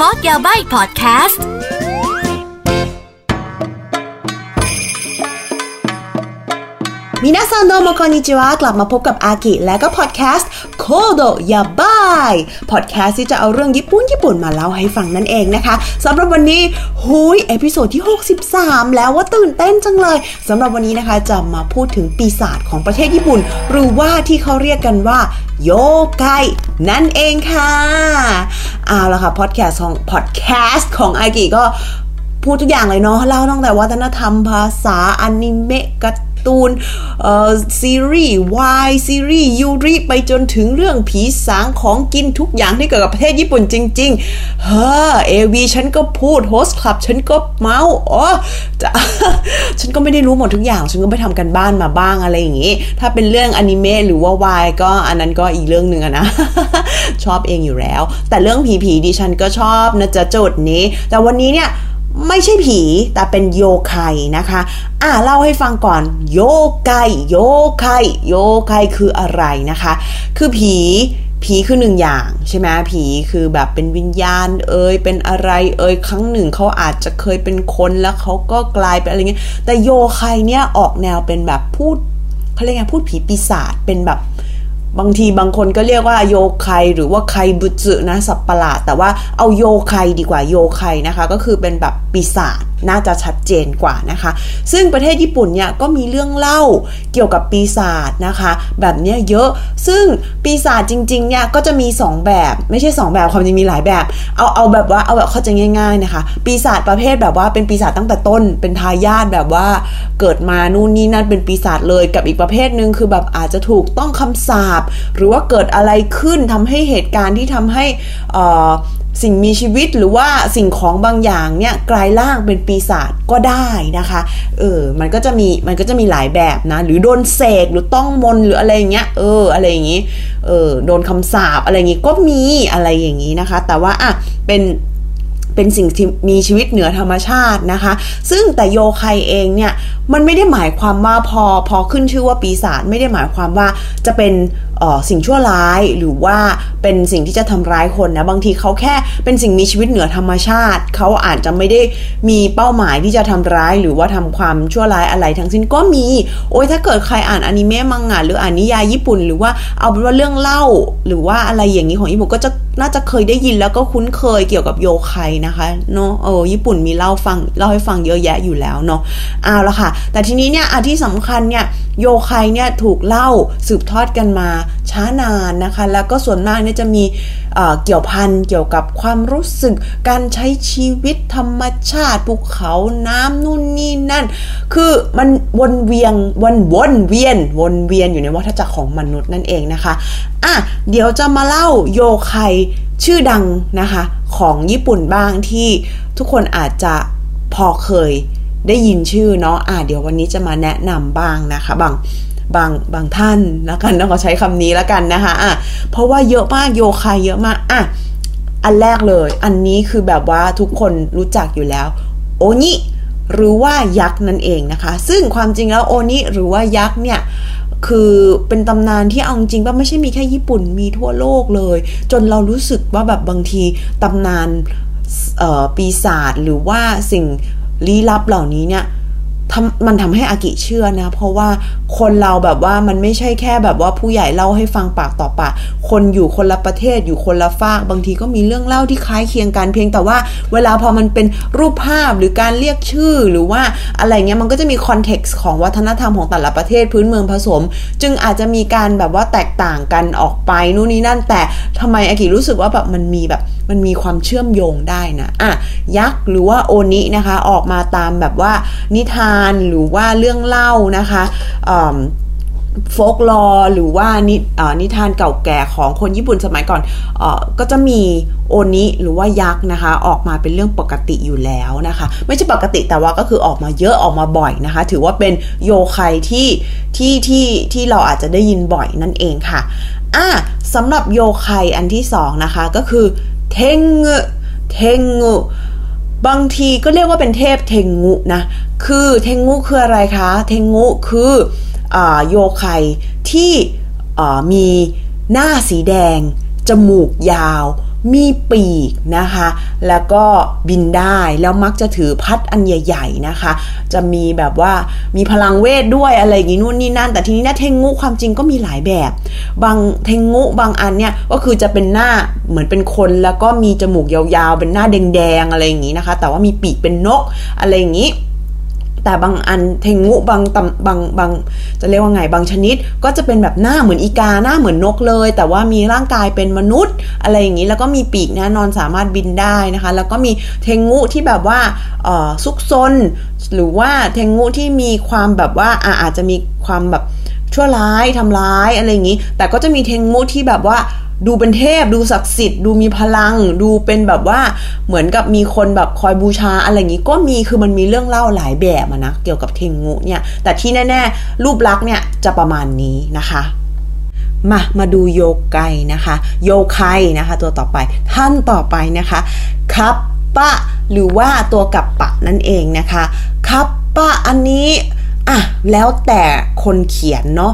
Talk やばいพอดแคสต์ みなさんどうもこんにちはกลับมาพบกับอากิและก็พอดแคสต์โคโดยาบายพอดแคสต์ที่จะเอาเรื่องญี่ปุ่นญี่ปุ่นมาเล่าให้ฟังนั่นเองนะคะสำหรับวันนี้หูย episode ที่ 63 แล้วว่าตื่นเต้นจังเลยสำหรับวันนี้นะคะจะมาพูดถึงปีศาจของประเทศญี่ปุ่น หรือว่าที่เขาเรียกกันว่าโยไคนั่นเองค่ะเอาละค่ะพอดแคสต์ของพอดแคสต์ของอากิก็พูดทุกอย่างเลยเนาะเล่าตั้งแต่วัฒนธรรมภาษาอนิเมะการ์ ตูนเอ่อซีรีส์วายซีรีส์ยูริไปจนถึงเรื่องผีสางของกินทุกอย่างที่เกี่ยวกับประเทศญี่ปุ่นจริง ๆ เฮ้อ AV ฉันก็พูด host club ฉันก็เมาส์อ๋อจะฉันก็ไม่ได้รู้หมดทุกอย่าง ฉันก็ไปทำการบ้านมาบ้างอะไรอย่างงี้ ถ้าเป็นเรื่องอนิเมะหรือว่าวายก็อันนั้นก็อีกเรื่องหนึ่งนะ ชอบเองอยู่แล้ว แต่เรื่องผีๆดิฉันก็ชอบนะจ๊ะโจทย์นี้ แต่วันนี้เนี่ย ไม่ใช่ผีแต่เป็นโยไคนะคะ อ่าเล่าให้ฟังก่อน โยไกโยไคโยไคคืออะไรนะคะ คือผีผีคือหนึ่งอย่างใช่ไหมผีคือแบบเป็นวิญญาณเอ่ยเป็นอะไรเอ่ยครั้งหนึ่งเขาอาจจะเคยเป็นคนแล้วเขาก็กลายเป็นอะไรเงี้ยแต่โยไคเนี่ยออกแนวเป็นแบบพูดเขาเรียกไงพูดผีปีศาจเป็นแบบ บางทีบางคนก็เรียกว่าโยไคหรือว่าไคบุจึนะสับประหลาด แต่ว่าเอาโยไคดีกว่าโยไคนะคะ ก็คือเป็นแบบปีศาจ น่าจะชัดเจนกว่านะคะ ซึ่งประเทศญี่ปุ่นเนี่ยก็มีเรื่องเล่าเกี่ยวกับปีศาจนะคะ แบบนี้เยอะ ซึ่งปีศาจจริงๆเนี่ยก็จะมี 2 แบบไม่ใช่ 2 แบบความจริงมีหลายแบบ เอาเอาแบบว่าเอาแบบเข้าใจง่าย ๆนะคะ ปีศาจประเภทแบบว่าเป็นปีศาจตั้งแต่ต้น เป็นทายาทแบบว่าเกิดมานู่นนี่นั่นเป็นปีศาจเลยกับอีกประเภทหนึ่งคือแบบอาจจะถูกต้องคำสาปหรือว่าเกิดอะไรขึ้นทำให้เหตุการณ์ที่ทำให้อ่อสิ่งมีชีวิตหรือว่าสิ่งของบางอย่างเนี่ยกลายร่างเป็นปีศาจก็ได้นะคะ เออ มันก็จะมีมันก็จะมีหลายแบบนะ หรือโดนเสกหรือต้องมนหรืออะไรอย่างเงี้ย เออ อะไรอย่างงี้ เออ โดนคำสาปอะไรอย่างงี้ก็มีอะไรอย่างงี้นะคะ แต่ว่าอะเป็น เป็นสิ่งที่มีชีวิตเหนือธรรมชาตินะคะ ซึ่งแต่โยไคเองเนี่ยมันไม่ได้หมายความว่าพอพอขึ้นชื่อว่าปีศาจไม่ได้หมายความว่าจะเป็นสิ่งชั่วร้ายหรือว่าเป็นสิ่งที่จะทำร้ายคนนะบางทีเขาแค่เป็นสิ่งมีชีวิตเหนือธรรมชาติ เขาอาจจะไม่ได้มีเป้าหมายที่จะทำร้ายหรือว่าทำความชั่วร้ายอะไรทั้งสิ้นก็มี โอ้ยถ้าเกิดใครอ่านอนิเมะมังงะหรืออ่านนิยายญี่ปุ่น หรือว่าเอาเป็นว่าเรื่องเล่าหรือว่าอะไรอย่างนี้ของญี่ปุ่นก็จะน่าจะเคยได้ยินแล้วก็คุ้นเคยเกี่ยวกับโยคัยนะคะเนาะเออญี่ปุ่นมีเล่าฟังเล่าให้ฟังเยอะแยะอยู่แล้วเนาะเอาละค่ะ แต่ทีนี้เนี่ยอที่สำคัญเนี่ยโยคัยเนี่ยถูกเล่าสืบทอดกันมา ช้านานนะคะ แล้วก็ส่วนมากเนี่ยจะมีเกี่ยวพันเกี่ยวกับความรู้สึกการใช้ชีวิตธรรมชาติภูเขาน้ำนู่นนี่นั่น คือมันวนเวียงวนวนเวียนวนเวียนอยู่ในวัฏจักรของมนุษย์นั่นเองนะคะอะเดี๋ยวจะมาเล่าโยไคชื่อดังนะคะของญี่ปุ่นบ้างที่ทุกคนอาจจะพอเคยได้ยินชื่อเนาะอะเดี๋ยววันนี้จะมาแนะนำบ้างนะคะบาง บางบางท่านแล้วกันต้องขอใช้คำนี้แล้วกันนะคะอะเพราะว่าเยอะมากโยคายเยอะมากอะอันแรกเลย อันนี้คือแบบว่าทุกคนรู้จักอยู่แล้ว โอนิหรือว่ายักษ์นั่นเองนะคะ ซึ่งความจริงแล้วโอนิหรือว่ายักษ์เนี่ยคือเป็นตำนานที่เอาจริงว่าไม่ใช่มีแค่ญี่ปุ่นมีทั่วโลกเลย จนเรารู้สึกว่าแบบบางทีตำนานปีศาจหรือว่าสิ่งลี้ลับเหล่านี้เนี่ย มันทำให้อากิเชื่อนะ เพราะว่าคนเราแบบว่ามันไม่ใช่แค่แบบว่าผู้ใหญ่เล่าให้ฟังปากต่อปาก คนอยู่คนละประเทศอยู่คนละฝาก บางทีก็มีเรื่องเล่าที่คล้ายเคียงกันเพียงแต่ว่า เวลาพอมันเป็นรูปภาพหรือการเรียกชื่อหรือว่าอะไรเงี้ยมันก็จะมี context ของวัฒนธรรมของแต่ละประเทศพื้นเมืองผสม จึงอาจจะมีการแบบว่าแตกต่างกันออกไปนู่นนี่นั่นแต่ทำไมอากิรู้สึกว่าแบบมันมีแบบ มันมีความเชื่อมโยงได้นะอะยักษ์หรือว่าโอนินะคะออกมาตามแบบว่านิทานหรือว่าเรื่องเล่านะคะ folklore หรือว่านิทานเก่าแก่ของคนญี่ปุ่นสมัยก่อนอก็จะมีโอนิหรือว่ายักษ์นะคะ ออกมาเป็นเรื่องปกติอยู่แล้วนะคะ ไม่ใช่ปกติแต่ว่าก็คือออกมาเยอะออกมาบ่อยนะคะ ถือว่าเป็นโยไคที่ที่ที่ที่เราอาจจะได้ยินบ่อยนั่นเองค่ะอะสำหรับโยไคอันที่สองนะคะก็คือ เทงเทงบางทีก็เรียกว่าเป็นเทพเทงุนะ คือเทงุคืออะไรคะ เทงุคืออโยไคที่มีหน้าสีแดง จมูกยาว มีปีกนะคะ แล้วก็บินได้แล้วมักจะถือพัดอันใหญ่ ๆนะคะ จะมีแบบว่ามีพลังเวทด้วยอะไรอย่างงี้นู่นนี่นั่น แต่ทีนี้นะเทงงูความจริงก็มีหลายแบบ บางเทงงูบางอันเนี่ยก็คือจะเป็นหน้าเหมือนเป็นคนแล้วก็มีจมูกยาวๆ เป็นหน้าแดงๆอะไรอย่างงี้นะคะ แต่ว่ามีปีกเป็นนกอะไรอย่างงี้ แต่บางอันเทงูบางตำบางบางจะเรียกว่าไงบางชนิด ก็จะเป็นแบบหน้าเหมือนอีกาหน้าเหมือนนกเลย แต่ว่ามีร่างกายเป็นมนุษย์ อะไรอย่างนี้แล้วก็มีปีกแน่นอนสามารถบินได้นะคะ แล้วก็มีเทงูที่แบบว่าซุกซนหรือว่าเทงูที่มีความแบบว่าอาจจะมีความแบบชั่วร้ายทำร้ายอะไรอย่างนี้ แต่ก็จะมีเทงูที่แบบว่า ดูเป็นเทพ ดูศักดิ์สิทธิ์ ดูมีพลัง ดูเป็นแบบว่าเหมือนกับมีคนแบบคอยบูชาอะไรอย่างนี้ก็มีคือมันมีเรื่องเล่าหลายแบบนะเกี่ยวกับเทงงูเนี่ยแต่ที่แน่ๆ รูปลักษณ์เนี่ยจะประมาณนี้นะคะมามาดูโยไกนะคะ โยไคนะคะ ตัวต่อไปท่านต่อไปนะคะคับปะหรือว่าตัวกับปะนั่นเองนะคะคับปะอันนี้ อะแล้วแต่คนเขียนเนาะ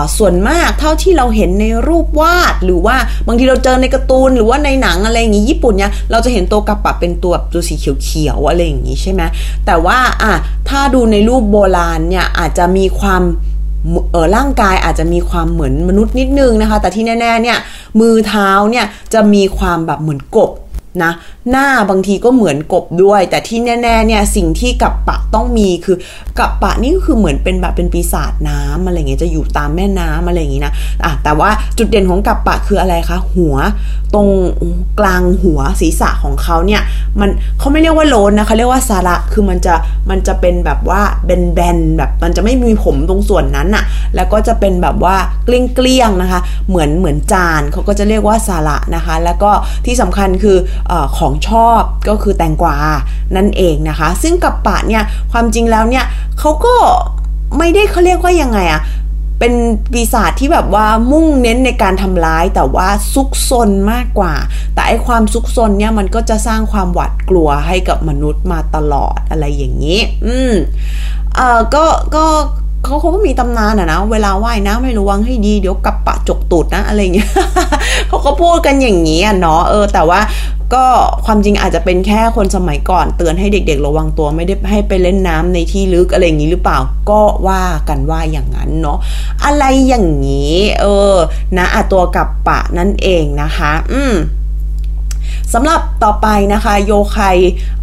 ะส่วนมากเท่าที่เราเห็นในรูปวาด หรือว่าบางทีเราเจอในการ์ตูนหรือว่าในหนังอะไรอย่างงี้ญี่ปุ่นเนี่ยเราจะเห็นตัวกระปะเป็นตัวตัวสีเขียวๆอะไรอย่างงี้ใช่ไหมแต่ว่าอะถ้าดูในรูปโบราณเนี่ยอาจจะมีความเออร่างกายอาจจะมีความเหมือนมนุษย์นิดนึงนะคะ แต่ที่แน่ๆเนี่ยมือเท้าเนี่ยจะมีความแบบเหมือนกบ นะหน้าบางทีก็เหมือนกบด้วย แต่ที่แน่ๆเนี่ยสิ่งที่กับปะต้องมีคือกับปะนี่ก็คือเหมือนเป็นแบบเป็นปีศาจน้ำอะไรเงี้ยจะอยู่ตามแม่น้ำอะไรอย่างงี้นะอะแต่ว่าจุดเด่นของกับปะคืออะไรคะหัวตรงกลางหัวศีรษะของเขาเนี่ยมันเขาไม่เรียกว่าโลนนะเขาเรียกว่าสาระคือมันจะมันจะเป็นแบบว่าแบนๆแบบมันจะไม่มีผมตรงส่วนนั้นอะแล้วก็จะเป็นแบบว่าเกลี้ยงๆนะคะ เหมือนเหมือนจานเขาก็จะเรียกว่าสาระนะคะ แล้วก็ที่สำคัญคืออของชอบก็คือแตงกวานั่นเองนะคะ ซึ่งกับปะเนี่ยความจริงแล้วเนี่ยเขาก็ไม่ได้เขาเรียกว่ายังไงอะเป็นปีศาจที่แบบว่ามุ่งเน้นในการทำร้ายแต่ว่าซุกซนมากกว่า แต่ไอความซุกซนเนี่ยมันก็จะสร้างความหวาดกลัวให้กับมนุษย์มาตลอดอะไรอย่างนี้ อืมเอ่อก็ก็เขาเขาก็มีตำนานอะนะเวลาว่ายน้ำให้ระวังให้ดีเดี๋ยวกับปะจกตูดนะอะไรเงี้ยเขาก็พูดกันอย่างนี้อะเนาะเออแต่ว่า ก็ความจริงอาจจะเป็นแค่คนสมัยก่อน เตือนให้เด็ก ๆ ระวังตัวไม่ได้ให้ไปเล่นน้ำในที่ลึกอะไรอย่างนี้หรือเปล่า ก็ว่ากันว่าอย่างนั้นเนาะอะไรอย่างนี้ เออ นะอะตัวกับปะนั่นเองนะคะ อืมสำหรับต่อไปนะคะ โยไค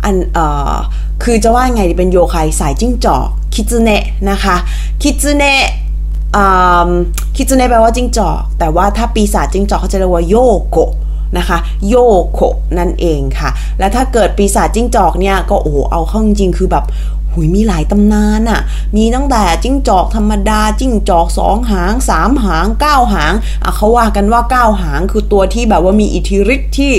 อันเอ่อคือจะว่าไงเป็นโยไคสายจิ้งจอกคิซึเนะนะคะคิซึเนะคิซึเนะแปลว่าจิ้งจอก แต่ว่าถ้าปีศาจจิ้งจอกเขาจะเรียกว่าโยโกะ นะคะโยโคนั่นเองค่ะ และถ้าเกิดปีศาจจิ้งจอกเนี่ยก็โอ้เอาเข้าจริงคือแบบหุยมีหลายตำนานอะ่ะ มีตั้งแต่จิ้งจอกธรรมดา จิ้งจอกสองหางสามหางเก้าหางอะเขาว่ากันว่าเก้าหางคือตัวที่แบบว่ามีอิทธิฤทธิ์ที่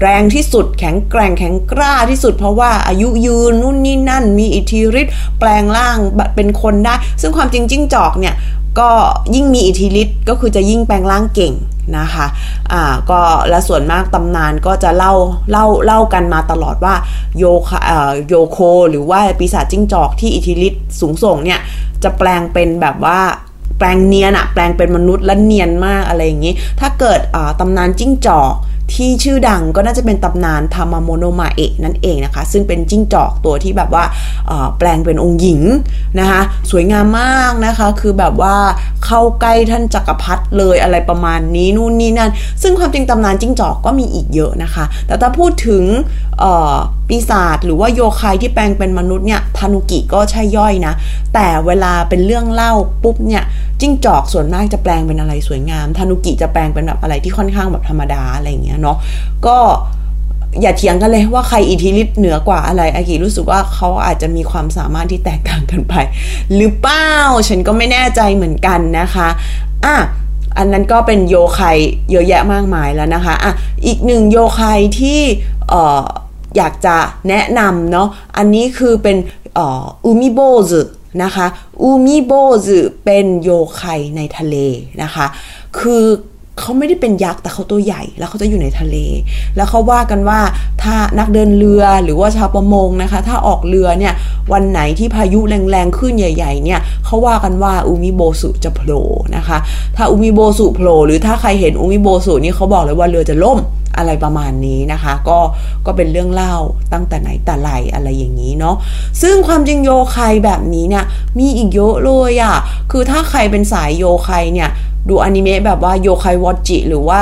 แรงที่สุดแข็งแกร่งแข็งกล้าที่สุด เพราะว่าอายุยืนนู่นนี่นั่น มีอิทธิฤทธิ์แปลงร่างเป็นคนได้ ซึ่งความจริงจิ้งจอกเนี่ยก็ยิ่งมีอิทธิฤทธิ์ก็คือจะยิ่งแปลงร่างเก่ง นะคะอ่าก็และส่วนมากตำนานก็จะเล่าเล่าเล่ากันมาตลอดว่าโยไคโยโกะ หรือว่าปีศาจจิ้งจอกที่อิทธิฤทธิ์สูงส่งเนี่ยจะแปลงเป็นแบบว่าแปลงเนียนอะแปลงเป็นมนุษย์และเนียนมากอะไรอย่างนี้ ถ้าเกิดตำนานจิ้งจอก ที่ชื่อดังก็น่าจะเป็นตำนานทามาโมะโนะมาเอะนั่นเองนะคะ ซึ่งเป็นจิ้งจอกตัวที่แบบว่าแปลงเป็นองค์หญิงนะคะ สวยงามมากนะคะ คือแบบว่าเข้าใกล้ท่านจักรพรรดิเลยอะไรประมาณนี้นู่นนี่นั่น ซึ่งความจริงตำนานจิ้งจอกก็มีอีกเยอะนะคะ แต่ถ้าพูดถึงปีศาจหรือว่าโยคายที่แปลงเป็นมนุษย์เนี่ยทานุกิก็ใช่ย่อยนะ แต่เวลาเป็นเรื่องเล่าปุ๊บเนี่ย จิ้งจอกส่วนมากจะแปลงเป็นอะไรสวยงาม ทานุกิจะแปลงเป็นแบบอะไรที่ค่อนข้างแบบธรรมดาอะไรอย่างเงี้ยเนาะ ก็อย่าเถียงกันเลยว่าใครอิทธิฤทธิ์เหนือกว่าอะไร อากิรู้สึกว่าเขาอาจจะมีความสามารถที่แตกต่างกันไป หรือเปล่า ฉันก็ไม่แน่ใจเหมือนกันนะคะ อะอันนั้นก็เป็นโยคายเยอะแยะมากมายแล้วนะคะ อะ อีกหนึ่งโยคายที่เอ่ออยากจะแนะนำเนาะ อันนี้คือเป็นอูมิโบซึ นะคะอูมิโบซึเป็นโยคายในทะเลนะคะ คือเขาไม่ได้เป็นยักษ์แต่เขาตัวใหญ่แล้วเขาจะอยู่ในทะเล แล้วเขาว่ากันว่าถ้านักเดินเรือหรือว่าชาวประมงนะคะ ถ้าออกเรือเนี่ยวันไหนที่พายุแรงๆขึ้นใหญ่ๆเนี่ยเขาว่ากันว่าอุมิโบสุจะโผล่นะคะ ถ้าอุมิโบสุโผล่หรือถ้าใครเห็นอุมิโบสุนี่เขาบอกเลยว่าเรือจะล่ม อะไรประมาณนี้นะคะ ก็ก็เป็นเรื่องเล่าตั้งแต่ไหนแต่ไรอะไรอย่างนี้เนาะซึ่งความจริงโยคายแบบนี้เนี่ยมีอีกเยอะเลยอะ่ะคือถ้าใครเป็นสายโยคายเนี่ยดูอนิเมะแบบว่าโยคายวอจิ หรือว่า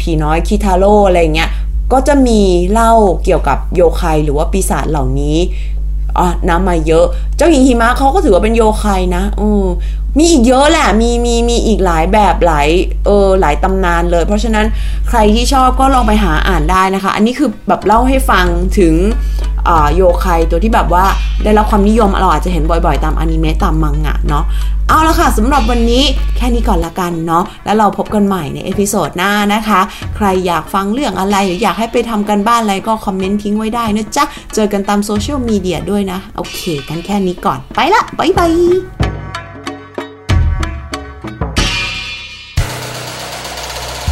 ผีน้อยคิทาโร่อะไรเงี้ยก็จะมีเล่าเกี่ยวกับโยไคหรือว่าปีศาจเหล่านี้อะน้ำมาเยอะ เจ้าหญิงหิมะเขาก็ถือว่าเป็นโยไคนะอืม มีอีกเยอะแหละ มีมีมีอีกหลายแบบหลายเออหลายตำนานเลย เพราะฉะนั้นใครที่ชอบก็ลองไปหาอ่านได้นะคะ อันนี้คือแบบเล่าให้ฟังถึงโยไคตัวที่แบบว่าได้รับความนิยมเราอาจจะเห็นบ่อยๆ ตามอนิเมะตามมังงะเนาะเอาละค่ะสำหรับวันนี้แค่นี้ก่อนละกันเนาะแล้วเราพบกันใหม่ใน episode หน้านะคะ ใครอยากฟังเรื่องอะไรหรืออยากให้ไปทำการบ้านอะไรก็คอมเมนต์ทิ้งไว้ได้นะจ๊ะ เจอกันตามโซเชียลมีเดียด้วยนะ โอเคกันแค่นี้ก่อนไปละบ๊ายบาย